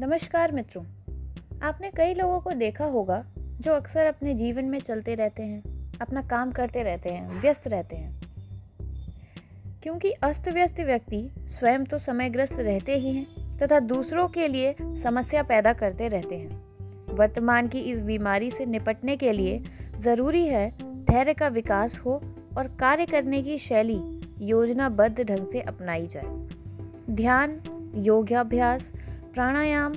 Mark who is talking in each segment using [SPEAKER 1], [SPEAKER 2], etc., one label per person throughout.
[SPEAKER 1] नमस्कार मित्रों, आपने कई लोगों को देखा होगा जो अक्सर अपने जीवन में चलते रहते हैं, अपना काम करते रहते हैं, व्यस्त रहते हैं। क्योंकि अस्त व्यस्त व्यक्ति स्वयं तो समयग्रस्त रहते ही हैं तथा दूसरों के लिए समस्या पैदा करते रहते हैं। वर्तमान की इस बीमारी से निपटने के लिए ज़रूरी है धैर्य का विकास हो और कार्य करने की शैली योजनाबद्ध ढंग से अपनाई जाए। ध्यान, योगाभ्यास प्राणायाम,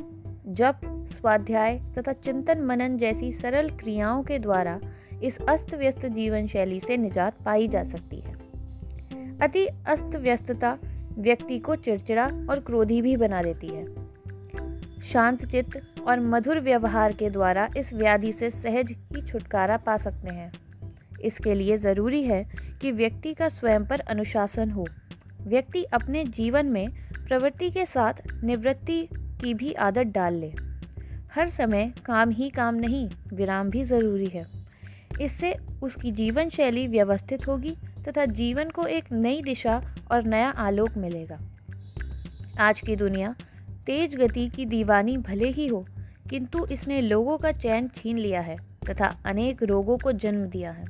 [SPEAKER 1] जप, स्वाध्याय तथा चिंतन मनन जैसी सरल क्रियाओं के द्वारा इस अस्त व्यस्त जीवन शैली से निजात पाई जा सकती है। अति अस्त व्यस्तता व्यक्ति को चिड़चिड़ा और क्रोधी भी बना देती है। शांत चित्त और मधुर व्यवहार के द्वारा इस व्याधि से सहज ही छुटकारा पा सकते हैं। इसके लिए ज़रूरी है कि व्यक्ति का स्वयं पर अनुशासन हो। व्यक्ति अपने जीवन में प्रवृत्ति के साथ निवृत्ति की भी आदत डाल ले। हर समय काम ही काम नहीं, विराम भी ज़रूरी है। इससे उसकी जीवन शैली व्यवस्थित होगी तथा जीवन को एक नई दिशा और नया आलोक मिलेगा। आज की दुनिया तेज गति की दीवानी भले ही हो, किंतु इसने लोगों का चैन छीन लिया है तथा अनेक रोगों को जन्म दिया है।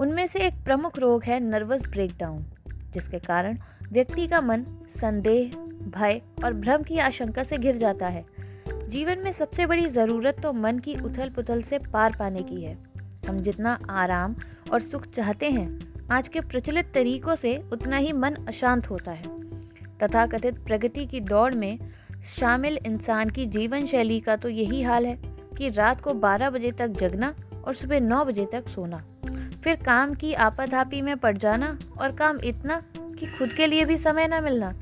[SPEAKER 1] उनमें से एक प्रमुख रोग है नर्वस ब्रेकडाउन, जिसके कारण व्यक्ति का मन संदेह भय और भ्रम की आशंका से घिर जाता है। जीवन में सबसे बड़ी ज़रूरत तो मन की उथल पुथल से पार पाने की है। हम जितना आराम और सुख चाहते हैं, आज के प्रचलित तरीकों से उतना ही मन अशांत होता है। तथा कथित प्रगति की दौड़ में शामिल इंसान की जीवन शैली का तो यही हाल है कि रात को 12 बजे तक जगना और सुबह 9 बजे तक सोना। फिर काम की आपाधापी में पड़ जाना और काम इतना कि खुद के लिए भी समय न मिलना।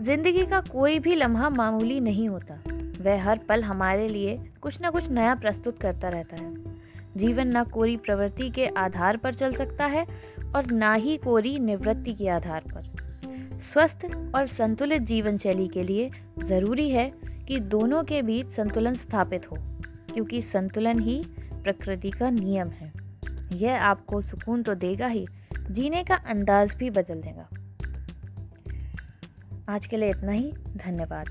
[SPEAKER 1] ज़िंदगी का कोई भी लम्हा मामूली नहीं होता। वह हर पल हमारे लिए कुछ ना कुछ नया प्रस्तुत करता रहता है। जीवन न कोरी प्रवृत्ति के आधार पर चल सकता है और ना ही कोरी निवृत्ति के आधार पर। स्वस्थ और संतुलित जीवन शैली के लिए ज़रूरी है कि दोनों के बीच संतुलन स्थापित हो, क्योंकि संतुलन ही प्रकृति का नियम है। यह आपको सुकून तो देगा ही, जीने का अंदाज भी बदल देगा। आज के लिए इतना ही धन्यवाद।